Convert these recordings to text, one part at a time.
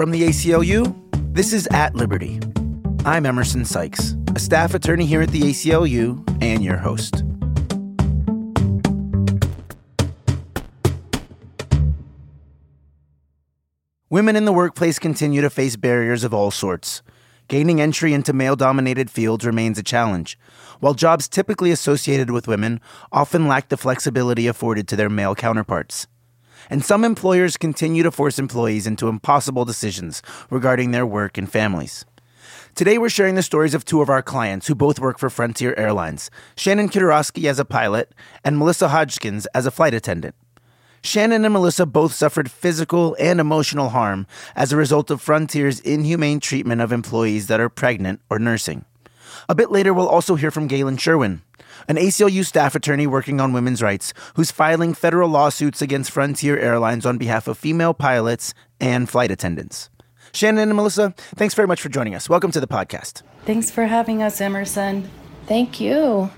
From the ACLU, this is At Liberty. I'm Emerson Sykes, a staff attorney here at the ACLU and your host. Women in the workplace continue to face barriers of all sorts. Gaining entry into male dominated fields remains a challenge, while jobs typically associated with women often lack the flexibility afforded to their male counterparts and some employers continue to force employees into impossible decisions regarding their work and families. Today, we're sharing the stories of two of our clients who both work for Frontier Airlines Shannon Kiedrowski as a pilot and Melissa Hodgkins as a flight attendant. Shannon and Melissa both suffered physical and emotional harm as a result of Frontier's inhumane treatment of employees that are pregnant or nursing. A bit later, we'll also hear from Galen Sherwin, an ACLU staff attorney working on women's rights, who's filing federal lawsuits against Frontier Airlines on behalf of female pilots and flight attendants. Shannon and Melissa, thanks very much for joining us. Welcome to the podcast. Thanks for having us, Emerson. Thank you.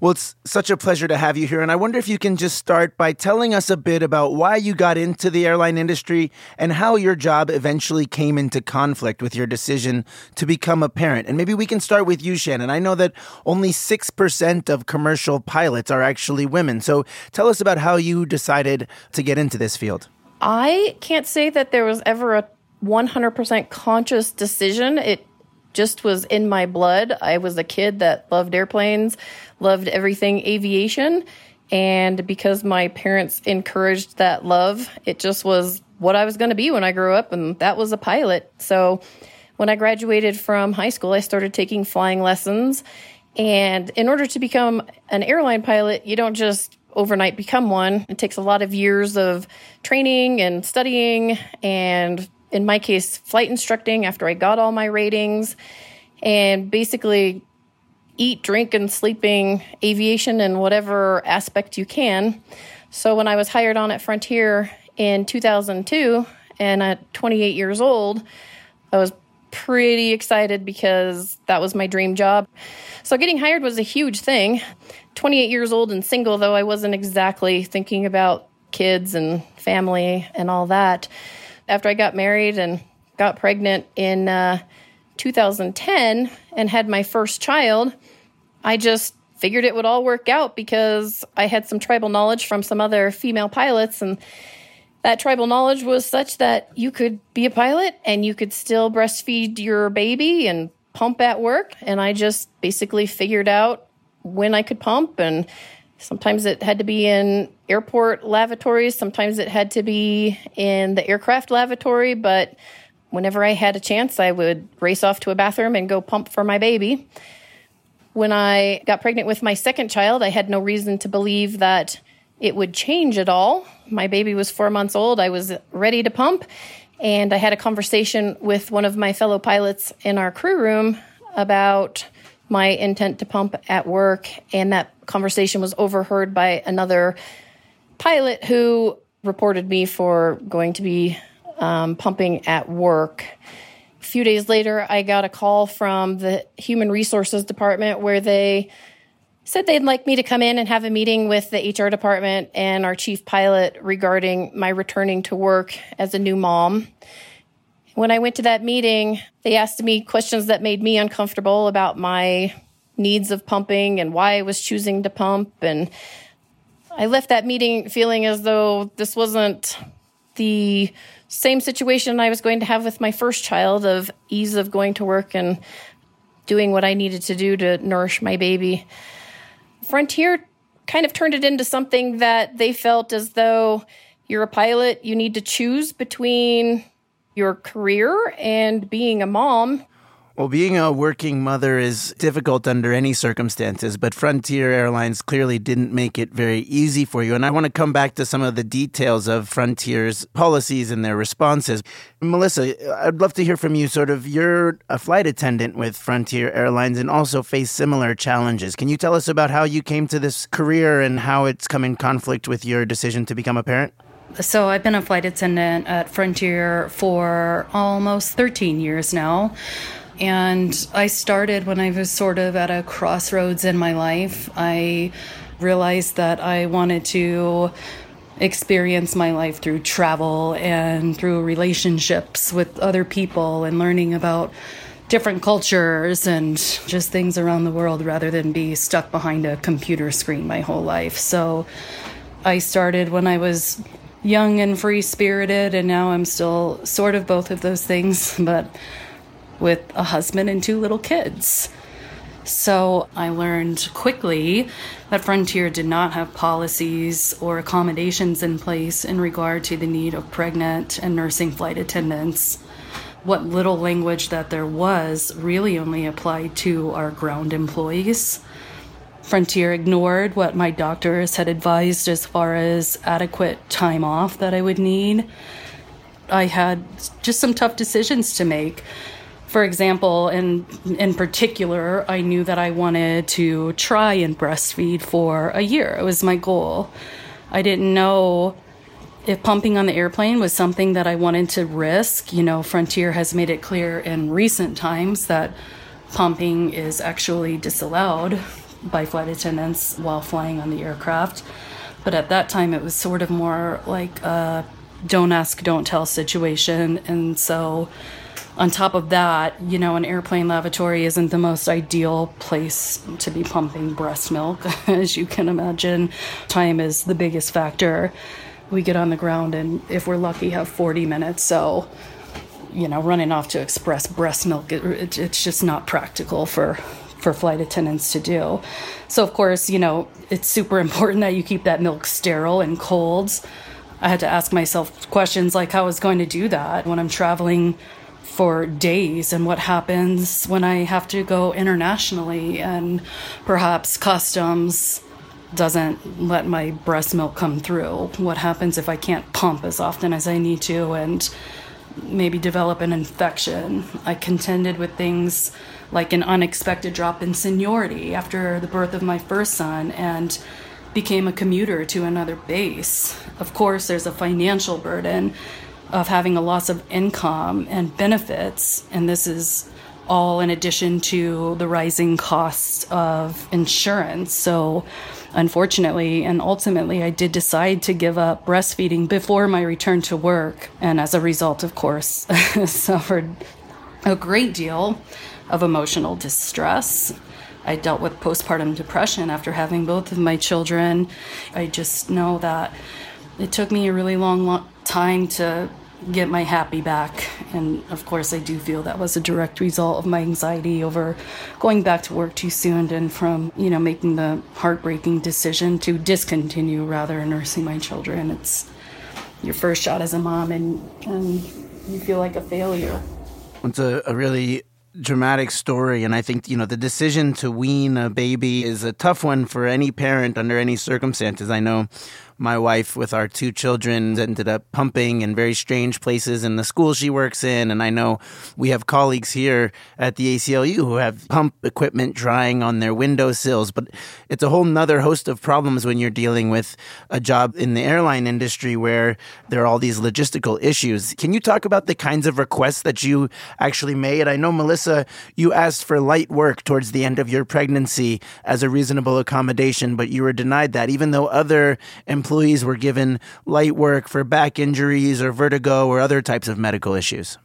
Well, it's such a pleasure to have you here. And I wonder if you can just start by telling us a bit about why you got into the airline industry and how your job eventually came into conflict with your decision to become a parent. And maybe we can start with you, Shannon. I know that only 6% of commercial pilots are actually women. So tell us about how you decided to get into this field. I can't say that there was ever a 100% conscious decision. It just was in my blood. I was a kid that loved airplanes, loved everything aviation. And because my parents encouraged that love, it just was what I was going to be when I grew up, and that was a pilot. So when I graduated from high school, I started taking flying lessons. And in order to become an airline pilot, you don't just overnight become one. It takes a lot of years of training and studying and in my case, flight instructing after I got all my ratings and basically eat, drink, and sleeping aviation in whatever aspect you can. So when I was hired on at Frontier in 2002 and at 28 years old, I was pretty excited because that was my dream job. So getting hired was a huge thing. 28 years old and single, though I wasn't exactly thinking about kids and family and all that after I got married and got pregnant in uh, 2010 and had my first child, I just figured it would all work out because I had some tribal knowledge from some other female pilots and that tribal knowledge was such that you could be a pilot and you could still breastfeed your baby and pump at work and I just basically figured out when I could pump and Sometimes it had to be in airport lavatories, sometimes it had to be in the aircraft lavatory, but whenever I had a chance, I would race off to a bathroom and go pump for my baby. When I got pregnant with my second child, I had no reason to believe that it would change at all. My baby was four months old. I was ready to pump. And I had a conversation with one of my fellow pilots in our crew room about my intent to pump at work. And that conversation was overheard by another pilot who reported me for going to be um, pumping at work. A few days later, I got a call from the Human Resources Department where they said they'd like me to come in and have a meeting with the HR department and our chief pilot regarding my returning to work as a new mom. When I went to that meeting, they asked me questions that made me uncomfortable about my needs of pumping and why I was choosing to pump. And I left that meeting feeling as though this wasn't the same situation I was going to have with my first child of ease of going to work and doing what I needed to do to nourish my baby. Frontier kind of turned it into something that they felt as though you're a pilot, you need to choose between your career and being a mom. Well, being a working mother is difficult under any circumstances, but Frontier Airlines clearly didn't make it very easy for you. And I want to come back to some of the details of Frontier's policies and their responses. Melissa, I'd love to hear from you. Sort of, you're a flight attendant with Frontier Airlines and also face similar challenges. Can you tell us about how you came to this career and how it's come in conflict with your decision to become a parent? So I've been a flight attendant at Frontier for almost 13 years now. And I started when I was sort of at a crossroads in my life. I realized that I wanted to experience my life through travel and through relationships with other people and learning about different cultures and just things around the world rather than be stuck behind a computer screen my whole life. So I started when I was young and free spirited, and now I'm still sort of both of those things, but with a husband and two little kids. So I learned quickly that Frontier did not have policies or accommodations in place in regard to the need of pregnant and nursing flight attendants. What little language that there was really only applied to our ground employees. Frontier ignored what my doctors had advised as far as adequate time off that I would need. I had just some tough decisions to make for example, in in particular, I knew that I wanted to try and breastfeed for a year. It was my goal. I didn't know if pumping on the airplane was something that I wanted to risk. You know, Frontier has made it clear in recent times that pumping is actually disallowed by flight attendants while flying on the aircraft. But at that time, it was sort of more like a don't ask, don't tell situation. And so on top of that, you know, an airplane lavatory isn't the most ideal place to be pumping breast milk, as you can imagine. Time is the biggest factor. We get on the ground, and if we're lucky, have 40 minutes. So, you know, running off to express breast milk, it, it's just not practical for for flight attendants to do. So, of course, you know, it's super important that you keep that milk sterile and cold. I had to ask myself questions like how I was going to do that when I'm traveling for days and what happens when I have to go internationally and perhaps customs doesn't let my breast milk come through. What happens if I can't pump as often as I need to and maybe develop an infection? I contended with things like an unexpected drop in seniority after the birth of my first son and became a commuter to another base. Of course, there's a financial burden of having a loss of income and benefits. And this is all in addition to the rising costs of insurance. So, unfortunately and ultimately, I did decide to give up breastfeeding before my return to work. And as a result, of course, suffered a great deal of emotional distress. I dealt with postpartum depression after having both of my children. I just know that it took me a really long, long time to get my happy back. And of course, I do feel that was a direct result of my anxiety over going back to work too soon and from, you know, making the heartbreaking decision to discontinue rather nursing my children. It's your first shot as a mom and, and you feel like a failure. It's a, a really dramatic story and i think you know the decision to wean a baby is a tough one for any parent under any circumstances. I know my wife with our two children ended up pumping in very strange places in the school she works in. And I know we have colleagues here at the ACLU who have pump equipment drying on their windowsills. But it's a whole nother host of problems when you're dealing with a job in the airline industry where there are all these logistical issues. Can you talk about the kinds of requests that you actually made? I know, Melissa, you asked for light work towards the end of your pregnancy as a reasonable accommodation, but you were denied that, even though other employees employees were given light work for back injuries or vertigo or other types of medical issues.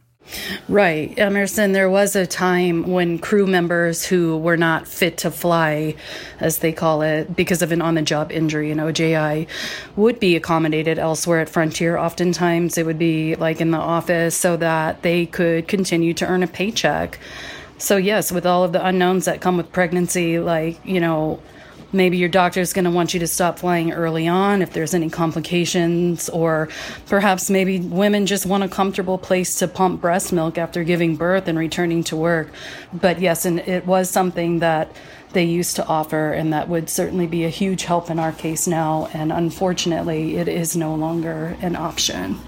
Right. Emerson, there was a time when crew members who were not fit to fly, as they call it, because of an on the job injury, an OJI, would be accommodated elsewhere at Frontier. Oftentimes it would be like in the office so that they could continue to earn a paycheck. So, yes, with all of the unknowns that come with pregnancy, like, you know, Maybe your doctor is going to want you to stop flying early on if there's any complications, or perhaps maybe women just want a comfortable place to pump breast milk after giving birth and returning to work. But yes, and it was something that they used to offer, and that would certainly be a huge help in our case now. And unfortunately, it is no longer an option.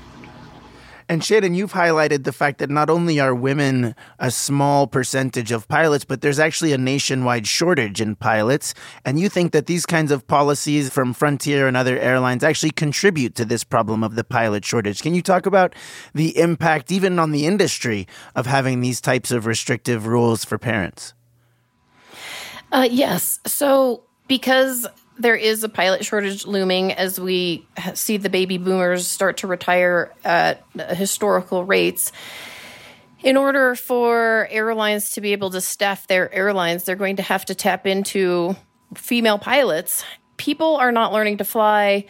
And Shannon, you've highlighted the fact that not only are women a small percentage of pilots, but there's actually a nationwide shortage in pilots. And you think that these kinds of policies from Frontier and other airlines actually contribute to this problem of the pilot shortage. Can you talk about the impact, even on the industry, of having these types of restrictive rules for parents? Uh, yes. So, because there is a pilot shortage looming as we see the baby boomers start to retire at historical rates. In order for airlines to be able to staff their airlines, they're going to have to tap into female pilots. People are not learning to fly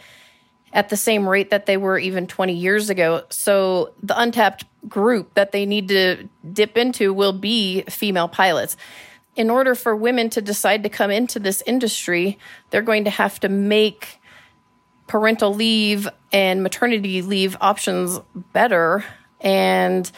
at the same rate that they were even 20 years ago. So the untapped group that they need to dip into will be female pilots. In order for women to decide to come into this industry, they're going to have to make parental leave and maternity leave options better. And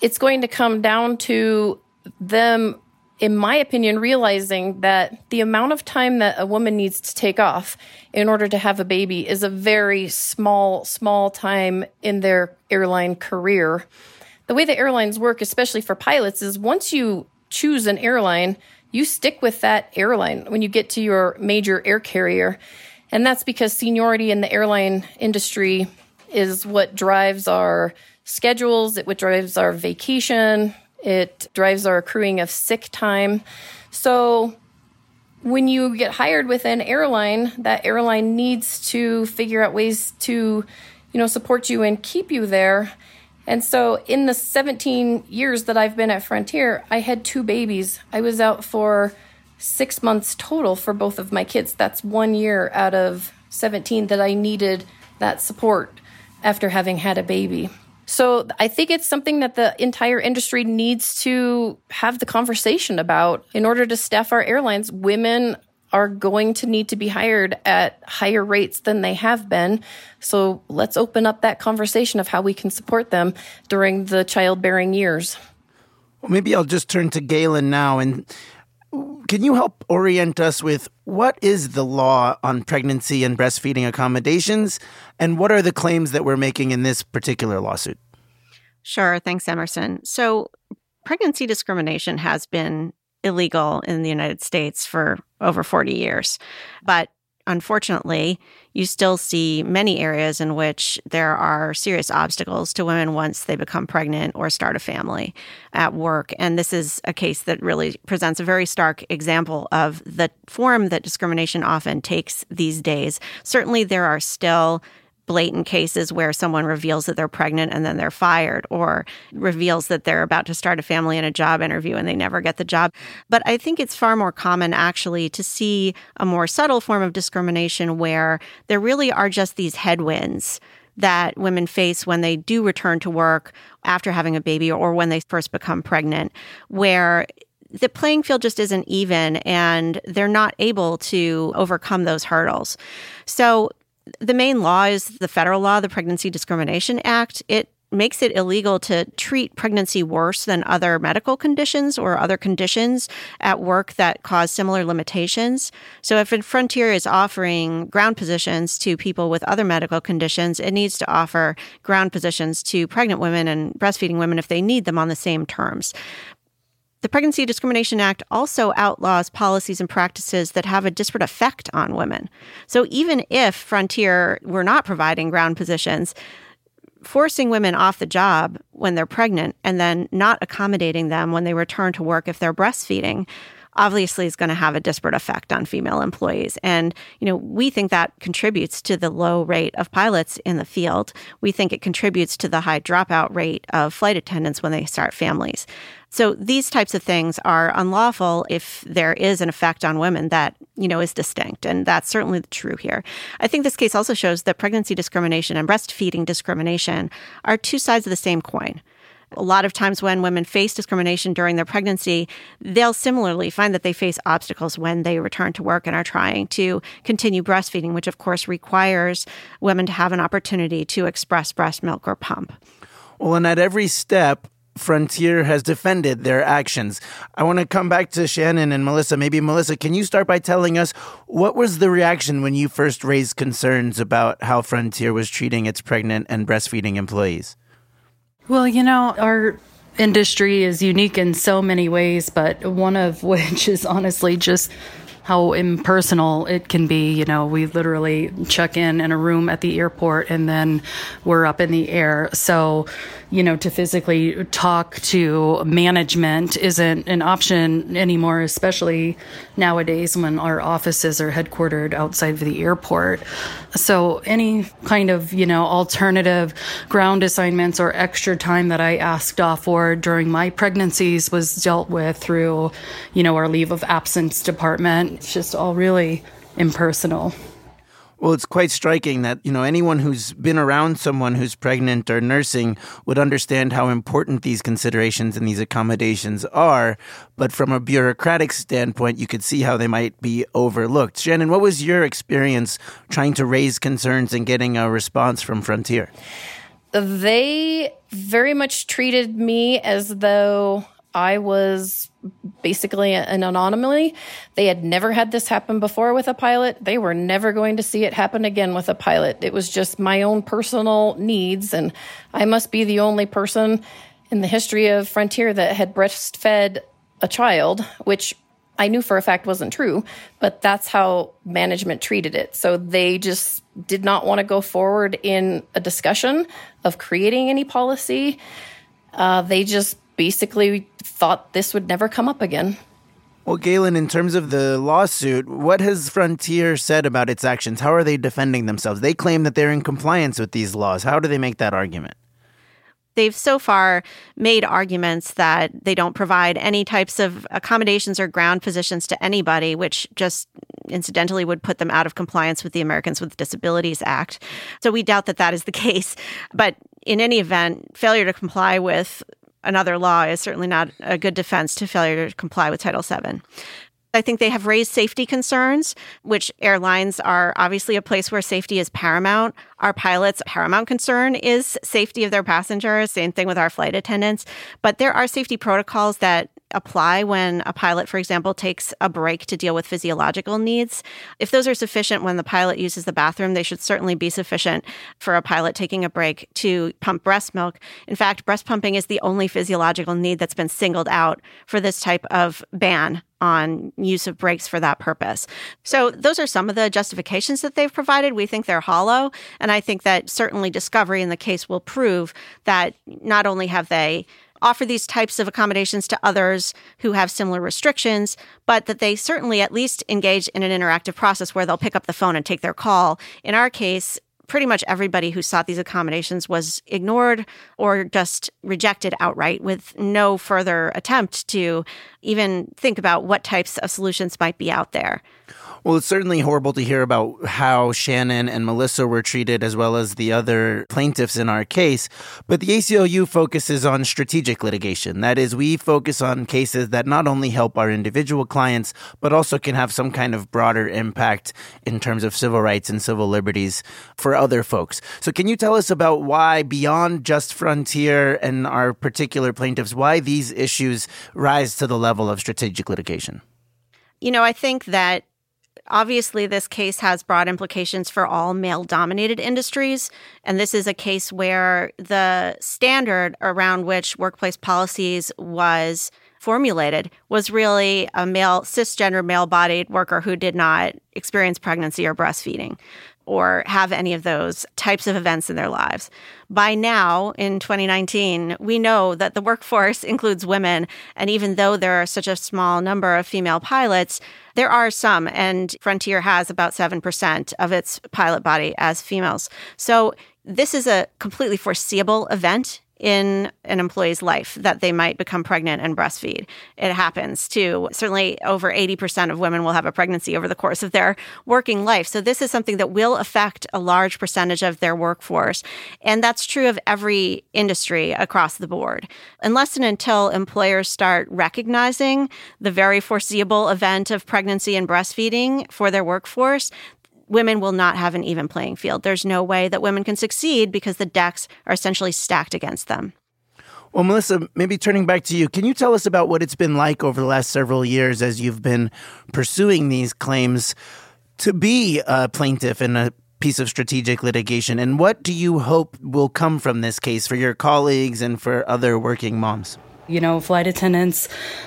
it's going to come down to them in my opinion, realizing that the amount of time that a woman needs to take off in order to have a baby is a very small, small time in their airline career. The way the airlines work, especially for pilots, is once you choose an airline, you stick with that airline when you get to your major air carrier. And that's because seniority in the airline industry is what drives our schedules, it what drives our vacation, it drives our accruing of sick time. So when you get hired with an airline, that airline needs to figure out ways to, you know, support you and keep you there. And so in the 17 years that I've been at Frontier, I had two babies. I was out for 6 months total for both of my kids. That's 1 year out of 17 that I needed that support after having had a baby. So I think it's something that the entire industry needs to have the conversation about. In order to staff our airlines, women are going to need to be hired at higher rates than they have been. So let's open up that conversation of how we can support them during the childbearing years. Well, maybe I'll just turn to Galen now. And can you help orient us with what is the law on pregnancy and breastfeeding accommodations, and what are the claims that we're making in this particular lawsuit? Sure. Thanks, Emerson. So, pregnancy discrimination has been illegal in the United States for over 40 years. But unfortunately, you still see many areas in which there are serious obstacles to women once they become pregnant or start a family at work. And this is a case that really presents a very stark example of the form that discrimination often takes these days. Certainly, there are still blatant cases where someone reveals that they're pregnant and then they're fired or reveals that they're about to start a family in a job interview and they never get the job. But I think it's far more common actually to see a more subtle form of discrimination where there really are just these headwinds that women face when they do return to work after having a baby or when they first become pregnant, where the playing field just isn't even and they're not able to overcome those hurdles. So the main law is the federal law, the Pregnancy Discrimination Act. It makes it illegal to treat pregnancy worse than other medical conditions or other conditions at work that cause similar limitations. So if a Frontier is offering ground positions to people with other medical conditions, it needs to offer ground positions to pregnant women and breastfeeding women if they need them on the same terms. The Pregnancy Discrimination Act also outlaws policies and practices that have a disparate effect on women. So even if Frontier were not providing ground positions, forcing women off the job when they're pregnant and then not accommodating them when they return to work if they're breastfeeding obviously is going to have a disparate effect on female employees. And, you know, we think that contributes to the low rate of pilots in the field. We think it contributes to the high dropout rate of flight attendants when they start families. So these types of things are unlawful if there is an effect on women that, you know, is distinct. And that's certainly true here. I think this case also shows that pregnancy discrimination and breastfeeding discrimination are two sides of the same coin. A lot of times when women face discrimination during their pregnancy, they'll similarly find that they face obstacles when they return to work and are trying to continue breastfeeding, which of course requires women to have an opportunity to express breast milk or pump. Well, and at every step, Frontier has defended their actions. I want to come back to Shannon and Melissa. Maybe, Melissa, can you start by telling us what was the reaction when you first raised concerns about how Frontier was treating its pregnant and breastfeeding employees? Well, you know, our industry is unique in so many ways, but one of which is honestly just how impersonal it can be. You know, we literally check in in a room at the airport and then we're up in the air. So, you know, to physically talk to management isn't an option anymore, especially nowadays when our offices are headquartered outside of the airport. So, any kind of, you know, alternative ground assignments or extra time that I asked off for during my pregnancies was dealt with through, you know, our leave of absence department. It's just all really impersonal. Well, it's quite striking that, you know, anyone who's been around someone who's pregnant or nursing would understand how important these considerations and these accommodations are. But from a bureaucratic standpoint, you could see how they might be overlooked. Shannon, what was your experience trying to raise concerns and getting a response from Frontier? They very much treated me as though I was basically an anomaly. They had never had this happen before with a pilot. They were never going to see it happen again with a pilot. It was just my own personal needs, and I must be the only person in the history of Frontier that had breastfed a child, which I knew for a fact wasn't true, but that's how management treated it. So they just did not want to go forward in a discussion of creating any policy. Uh, they just basically thought this would never come up again. Well, Galen, in terms of the lawsuit, what has Frontier said about its actions? How are they defending themselves? They claim that they're in compliance with these laws. How do they make that argument? They've so far made arguments that they don't provide any types of accommodations or ground positions to anybody, which just incidentally would put them out of compliance with the Americans with Disabilities Act. So we doubt that that is the case. But in any event, failure to comply with another law is certainly not a good defense to failure to comply with Title VII. I think they have raised safety concerns, which airlines are obviously a place where safety is paramount. Our pilots' paramount concern is safety of their passengers. Same thing with our flight attendants. But there are safety protocols that apply when a pilot, for example, takes a break to deal with physiological needs. If those are sufficient when the pilot uses the bathroom, they should certainly be sufficient for a pilot taking a break to pump breast milk. In fact, breast pumping is the only physiological need that's been singled out for this type of ban on use of breaks for that purpose. So, those are some of the justifications that they've provided. We think they're hollow. And I think that certainly discovery in the case will prove that not only have they offer these types of accommodations to others who have similar restrictions, but that they certainly at least engage in an interactive process where they'll pick up the phone and take their call. In our case, pretty much everybody who sought these accommodations was ignored or just rejected outright with no further attempt to even think about what types of solutions might be out there. Well, it's certainly horrible to hear about how Shannon and Melissa were treated, as well as the other plaintiffs in our case. But the ACLU focuses on strategic litigation. That is, we focus on cases that not only help our individual clients, but also can have some kind of broader impact in terms of civil rights and civil liberties for other folks. So, can you tell us about why, beyond just Frontier and our particular plaintiffs, why these issues rise to the level of strategic litigation? You know, I think that Obviously, this case has broad implications for all male dominated industries. And this is a case where the standard around which workplace policies was formulated was really a male, cisgender, male bodied worker who did not experience pregnancy or breastfeeding or have any of those types of events in their lives. By now, in 2019, we know that the workforce includes women. And even though there are such a small number of female pilots, there are some, and Frontier has about 7% of its pilot body as females. So this is a completely foreseeable event in an employee's life that they might become pregnant and breastfeed. It happens too. Certainly, over 80% of women will have a pregnancy over the course of their working life. So, this is something that will affect a large percentage of their workforce. And that's true of every industry across the board. Unless and until employers start recognizing the very foreseeable event of pregnancy and breastfeeding for their workforce, women will not have an even playing field. There's no way that women can succeed because the decks are essentially stacked against them. Well, Melissa, maybe turning back to you, can you tell us about what it's been like over the last several years as you've been pursuing these claims to be a plaintiff in a piece of strategic litigation? And what do you hope will come from this case for your colleagues and for other working moms? You know, flight attendants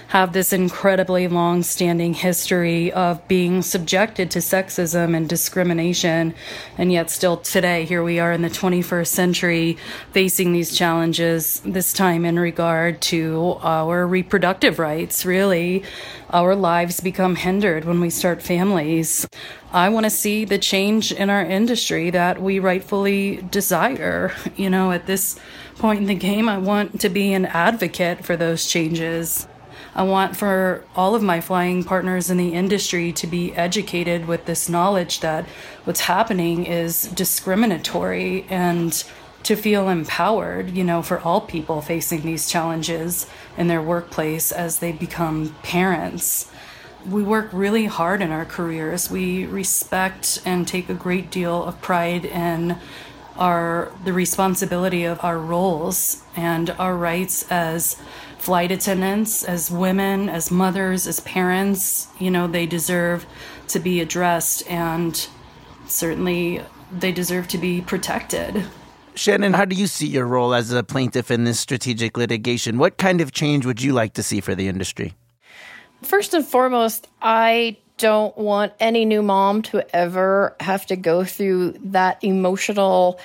have this incredibly long standing history of being subjected to sexism and discrimination. And yet, still today, here we are in the 21st century facing these challenges, this time in regard to our reproductive rights, really. Our lives become hindered when we start families. I want to see the change in our industry that we rightfully desire. You know, at this point in the game, I want to be an advocate for those changes. I want for all of my flying partners in the industry to be educated with this knowledge that what's happening is discriminatory and to feel empowered, you know, for all people facing these challenges in their workplace as they become parents. We work really hard in our careers. We respect and take a great deal of pride in our the responsibility of our roles and our rights as flight attendants, as women, as mothers, as parents. You know, they deserve to be addressed and certainly they deserve to be protected. Shannon, how do you see your role as a plaintiff in this strategic litigation? What kind of change would you like to see for the industry? First and foremost, I don't want any new mom to ever have to go through that emotional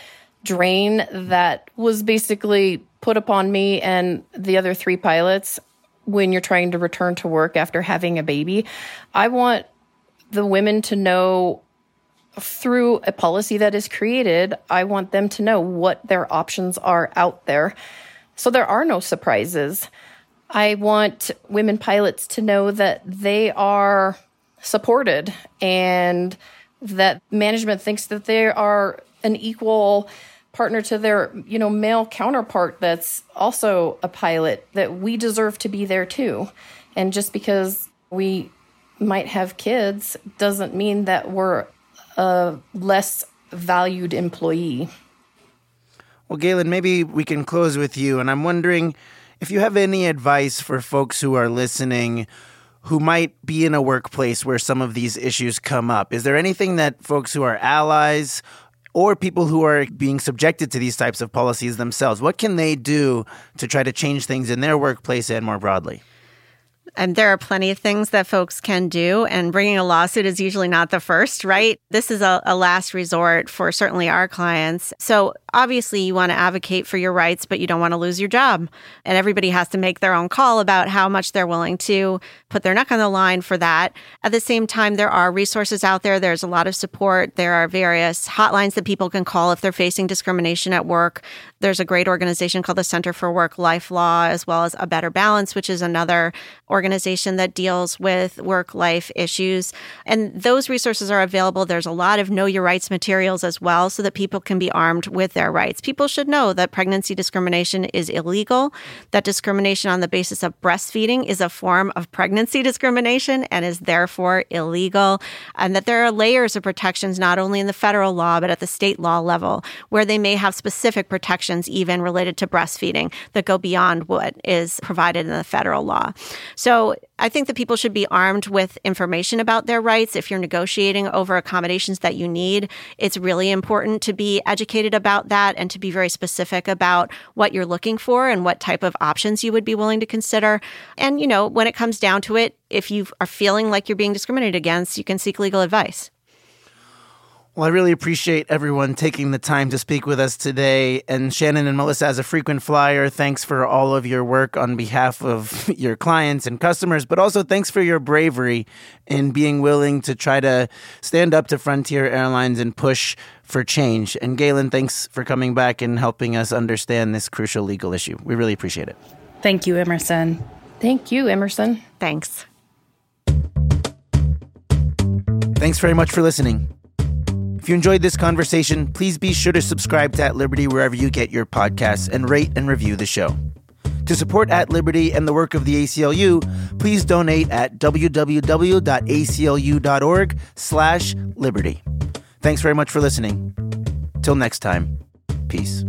drain that was basically put upon me and the other three pilots when you're trying to return to work after having a baby. I want the women to know through a policy that is created, I want them to know what their options are out there. So there are no surprises. I want women pilots to know that they are supported and that management thinks that they are an equal partner to their you know male counterpart that's also a pilot that we deserve to be there too. And just because we might have kids doesn't mean that we're a less valued employee. Well galen maybe we can close with you and i'm wondering if you have any advice for folks who are listening who might be in a workplace where some of these issues come up. Is there anything that folks who are allies or people who are being subjected to these types of policies themselves, what can they do to try to change things in their workplace and more broadly? And there are plenty of things that folks can do, and bringing a lawsuit is usually not the first, right? This is a, a, last resort for certainly our clients. So, obviously, you want to advocate for your rights, but you don't want to lose your job. And everybody has to make their own call about how much they're willing to put their neck on the line for that. At the same time, there are resources out there, there's a lot of support. There are various hotlines that people can call if they're facing discrimination at work. There's a great organization called the Center for Work Life Law, as well as A Better Balance, which is another organization that deals with work life issues. And those resources are available. There's a lot of Know Your Rights materials as well, so that people can be armed with their rights. People should know that pregnancy discrimination is illegal, that discrimination on the basis of breastfeeding is a form of pregnancy discrimination and is therefore illegal, and that there are layers of protections not only in the federal law, but at the state law level, where they may have specific protections even related to breastfeeding that go beyond what is provided in the federal law. So I think that people should be armed with information about their rights. If you're negotiating over accommodations that you need, it's really important to be educated about that and to be very specific about what you're looking for and what type of options you would be willing to consider. And, you know, when it comes down to it, if you are feeling like you're being discriminated against, you can seek legal advice. Well, I really appreciate everyone taking the time to speak with us today. And Shannon and Melissa, as a frequent flyer, thanks for all of your work on behalf of your clients and customers, but also thanks for your bravery in being willing to try to stand up to Frontier Airlines and push for change. And Galen, thanks for coming back and helping us understand this crucial legal issue. We really appreciate it. Thank you, Emerson. Thank you, Emerson. Thanks. Thanks very much for listening. If you enjoyed this conversation, please be sure to subscribe to At Liberty wherever you get your podcasts and rate and review the show. To support At Liberty and the work of the ACLU, please donate at www.aclu.org slash liberty. Thanks very much for listening. Till next time, peace.